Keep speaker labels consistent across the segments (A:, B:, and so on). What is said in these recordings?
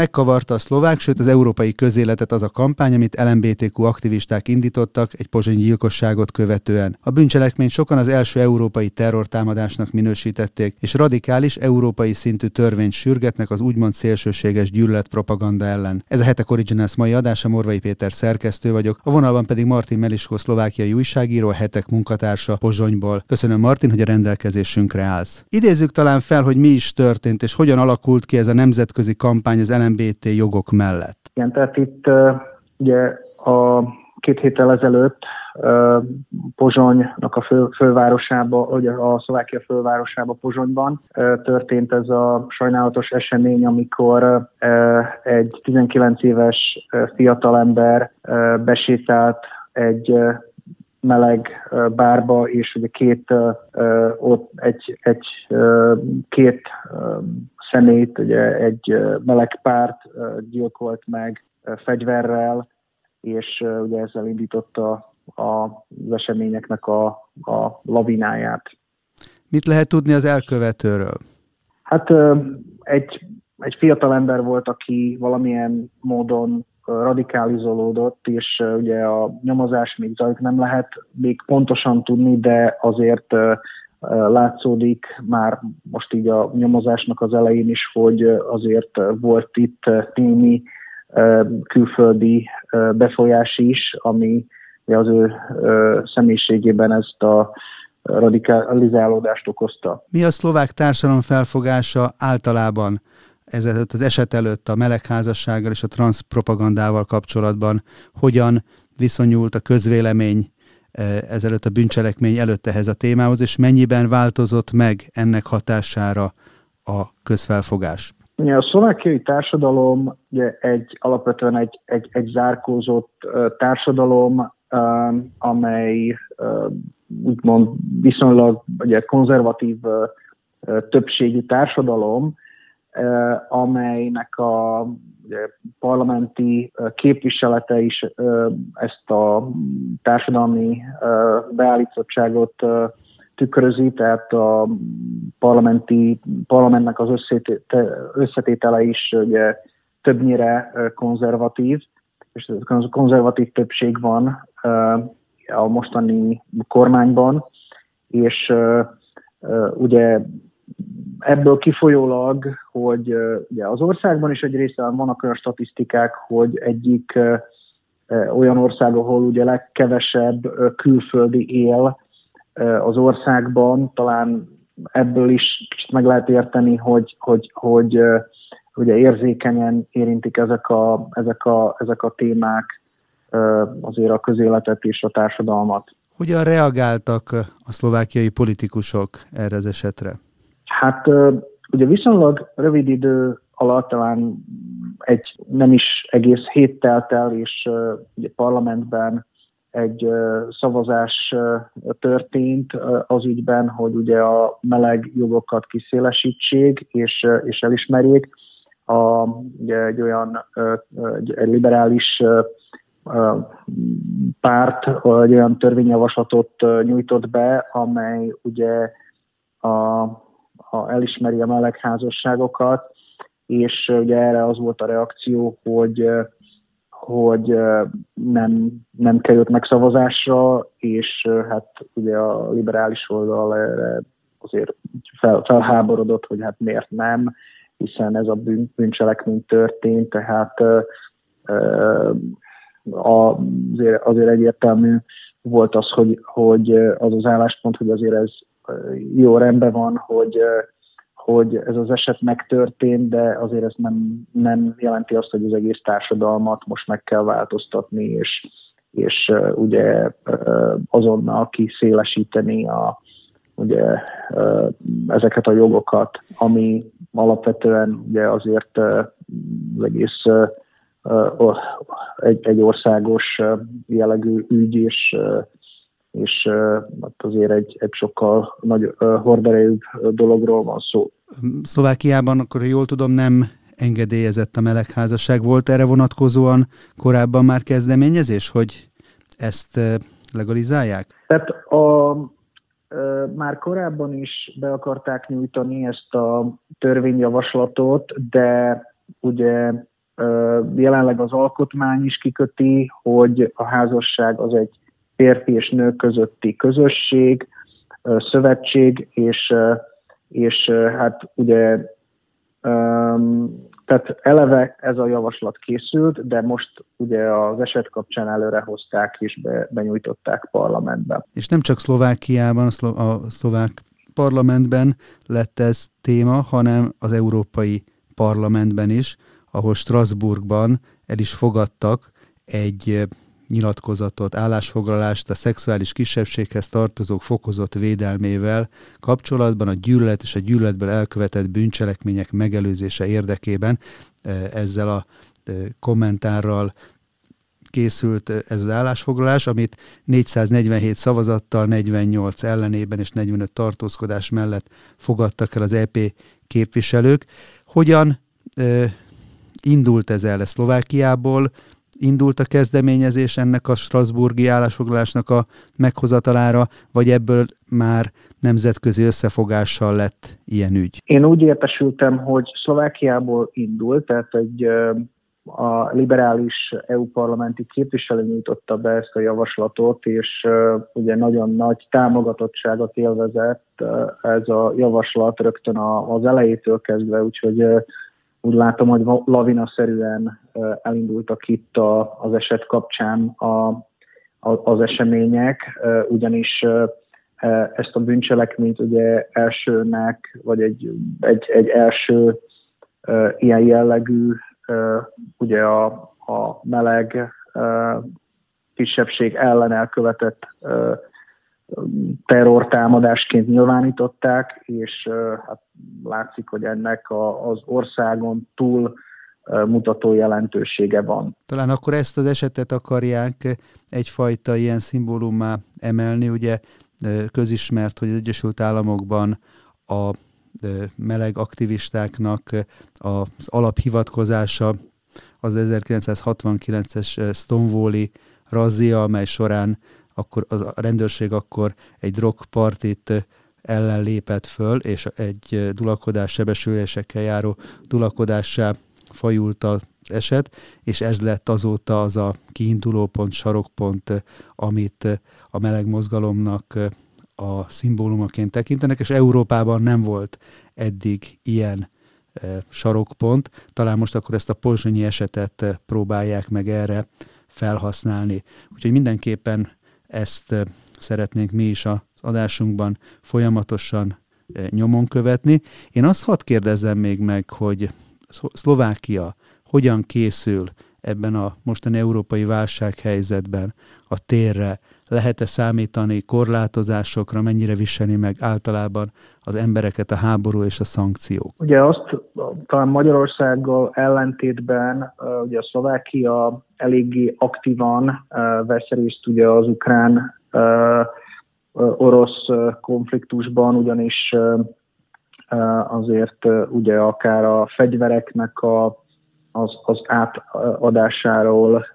A: Megkavarta a szlovák, sőt az európai közéletet az a kampány, amit LMBTQ aktivisták indítottak egy pozsony gyilkosságot követően. A bűncselekmény sokan az első európai terrortámadásnak minősítették, és radikális európai szintű törvényt sürgetnek az úgymond szélsőséges gyűlöletpropaganda ellen. Ez a Hetek Originals mai adása, Morvai Péter szerkesztő vagyok, a vonalban pedig Martin Meliskó, szlovákiai újságíró, a Hetek munkatársa Pozsonyból. Köszönöm Martin, hogy a rendelkezésünkre állsz. Idézzük talán fel, hogy mi is történt, és hogyan alakult ki ez a nemzetközi kampány az LMBT jogok mellett.
B: Igen, tehát itt ugye a két héttel ezelőtt Pozsonynak a fő, fővárosába, ugye a Szlovákia fővárosába Pozsonyban történt ez a sajnálatos esemény, amikor egy 19 éves fiatalember besétált egy meleg bárba, és ugye két, ott egy, egy két szemét, ugye egy meleg párt gyilkolt meg fegyverrel, és ugye ezzel indította az eseményeknek a, a lavináját.
A: Mit lehet tudni az elkövetőről?
B: Hát egy, egy fiatal ember volt, aki valamilyen módon radikalizolódott, és ugye a nyomozás még zajlik, nem lehet még pontosan tudni, de azért látszódik már most így a nyomozásnak az elején is, hogy azért volt itt némi külföldi befolyás is, ami az ő személyiségében ezt a radikalizálódást okozta.
A: Mi a szlovák társadalom felfogása általában ezelőtt az eset előtt a melegházassággal és a transzpropagandával kapcsolatban? Hogyan viszonyult a közvélemény ezelőtt a bűncselekmény előtt ehhez a témához, és mennyiben változott meg ennek hatására a közfelfogás?
B: A szlovákiai társadalom ugye egy alapvetően egy, egy, egy zárkózott társadalom, amely úgymond viszonylag ugye, konzervatív többségű társadalom, amelynek a parlamenti képviselete is ezt a társadalmi beállítottságot tükrözi, tehát a parlamenti, parlamentnek az összetétele is ugye, többnyire konzervatív, és ez konzervatív többség van a mostani kormányban, és ugye ebből kifolyólag, hogy ugye az országban is egy része vannak olyan statisztikák, hogy egyik olyan ország, ahol ugye legkevesebb külföldi él az országban, talán ebből is meg lehet érteni, hogy, hogy, hogy ugye érzékenyen érintik ezek a, ezek a, ezek a témák azért a közéletet és a társadalmat.
A: Hogyan reagáltak a szlovákiai politikusok erre az esetre?
B: Hát ugye viszonylag rövid idő alatt talán egy nem is egész hét telt el, és ugye parlamentben egy szavazás történt az ügyben, hogy ugye a meleg jogokat kiszélesítsék és, és elismerjék. A, ugye egy olyan egy liberális párt egy olyan törvényjavaslatot nyújtott be, amely ugye a ha elismeri a melegházasságokat, és ugye erre az volt a reakció, hogy hogy nem, nem került megszavazásra, és hát ugye a liberális oldal erre azért fel, felháborodott, hogy hát miért nem, hiszen ez a bűn, bűncselekmény történt, tehát azért, azért egyértelmű volt az, hogy, hogy az az álláspont, hogy azért ez jó rendben van, hogy, hogy ez az eset megtörtént, de azért ez nem, nem jelenti azt, hogy az egész társadalmat most meg kell változtatni, és, és ugye azonnal kiszélesíteni a, ugye, ezeket a jogokat, ami alapvetően ugye azért az egész egy, egy országos jellegű ügy, és és hát azért egy, egy sokkal nagy horderejűbb dologról van szó.
A: Szlovákiában, akkor jól tudom, nem engedélyezett a melegházasság. Volt erre vonatkozóan korábban már kezdeményezés, hogy ezt legalizálják?
B: Tehát a, már korábban is be akarták nyújtani ezt a törvényjavaslatot, de ugye jelenleg az alkotmány is kiköti, hogy a házasság az egy férfi és nő közötti közösség, szövetség, és, és hát ugye tehát eleve ez a javaslat készült, de most ugye az eset kapcsán előre hozták és be, benyújtották parlamentbe.
A: És nem csak Szlovákiában, a szlovák parlamentben lett ez téma, hanem az Európai Parlamentben is, ahol Strasbourgban el is fogadtak egy nyilatkozatot, állásfoglalást a szexuális kisebbséghez tartozók fokozott védelmével kapcsolatban a gyűlölet és a gyűlöletből elkövetett bűncselekmények megelőzése érdekében. Ezzel a kommentárral készült ez az állásfoglalás, amit 447 szavazattal, 48 ellenében és 45 tartózkodás mellett fogadtak el az EP képviselők. Hogyan indult ez el Szlovákiából, indult a kezdeményezés ennek a Strasburgi állásfoglalásnak a meghozatalára, vagy ebből már nemzetközi összefogással lett ilyen ügy?
B: Én úgy értesültem, hogy Szlovákiából indult, tehát egy a liberális EU parlamenti képviselő nyújtotta be ezt a javaslatot, és ugye nagyon nagy támogatottságot élvezett ez a javaslat rögtön az elejétől kezdve, úgyhogy úgy látom, hogy lavinaszerűen elindultak itt a, az eset kapcsán a, a, az események, ugyanis ezt a bűncselekményt ugye elsőnek, vagy egy, egy, egy első ilyen jellegű, ugye a, a meleg kisebbség ellen elkövetett terrortámadásként nyilvánították, és hát látszik, hogy ennek a, az országon túl mutató jelentősége van.
A: Talán akkor ezt az esetet akarják egyfajta ilyen szimbólummá emelni, ugye közismert, hogy az Egyesült Államokban a meleg aktivistáknak az alaphivatkozása az 1969-es Stonewall-i razzia, amely során akkor az, a rendőrség akkor egy drogpartit ellen lépett föl, és egy dulakodás sebesülésekkel járó dulakodássá fajult az eset, és ez lett azóta az a kiinduló pont, sarokpont, amit a meleg mozgalomnak a szimbólumaként tekintenek, és Európában nem volt eddig ilyen sarokpont. Talán most akkor ezt a pozsonyi esetet próbálják meg erre felhasználni. Úgyhogy mindenképpen ezt szeretnénk mi is az adásunkban folyamatosan nyomon követni. Én azt hadd kérdezzem még meg, hogy Szlovákia hogyan készül ebben a mostani európai válsághelyzetben a térre, lehet-e számítani korlátozásokra, mennyire viseli meg általában az embereket a háború és a szankciók?
B: Ugye azt talán Magyarországgal ellentétben ugye a Szlovákia eléggé aktívan vesz részt ugye az ukrán orosz konfliktusban, ugyanis azért ugye akár a fegyvereknek a, az, az átadásáról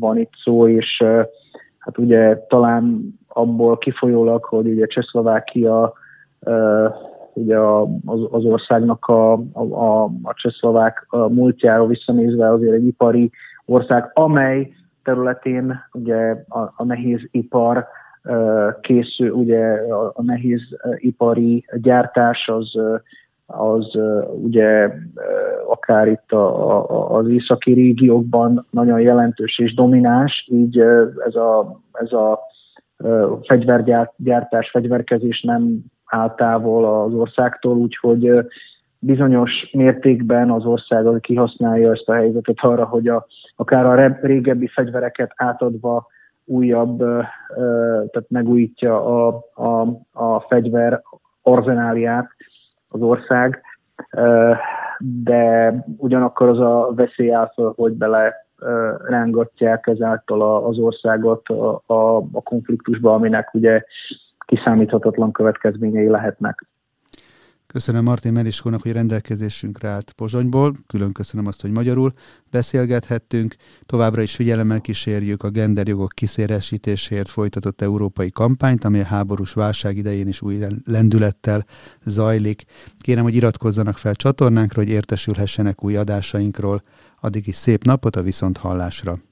B: van itt szó, és hát ugye talán abból kifolyólag, hogy ugye Csehszlovákia ugye az, az országnak a, a, a csehszlovák múltjáról visszanézve azért egy ipari ország, amely területén ugye a, a nehéz ipar készül, ugye a, a nehéz ipari gyártás az, az ugye akár itt a, a, az északi régiókban nagyon jelentős és domináns, így ez a, ez a fegyvergyártás, fegyverkezés nem áll távol az országtól, úgyhogy bizonyos mértékben az ország kihasználja ezt a helyzetet arra, hogy a, akár a régebbi fegyvereket átadva újabb, tehát megújítja a, a, a fegyver arzenáliát az ország, de ugyanakkor az a veszély áll hogy bele rángatják ezáltal az országot a, a, a konfliktusba, aminek ugye kiszámíthatatlan következményei lehetnek.
A: Köszönöm Martin Meliskónak, hogy rendelkezésünkre állt Pozsonyból. Külön köszönöm azt, hogy magyarul beszélgethettünk. Továbbra is figyelemmel kísérjük a genderjogok kiszélesítéséért folytatott európai kampányt, ami a háborús válság idején is új lendülettel zajlik. Kérem, hogy iratkozzanak fel csatornánkra, hogy értesülhessenek új adásainkról. Addig is szép napot a viszont hallásra!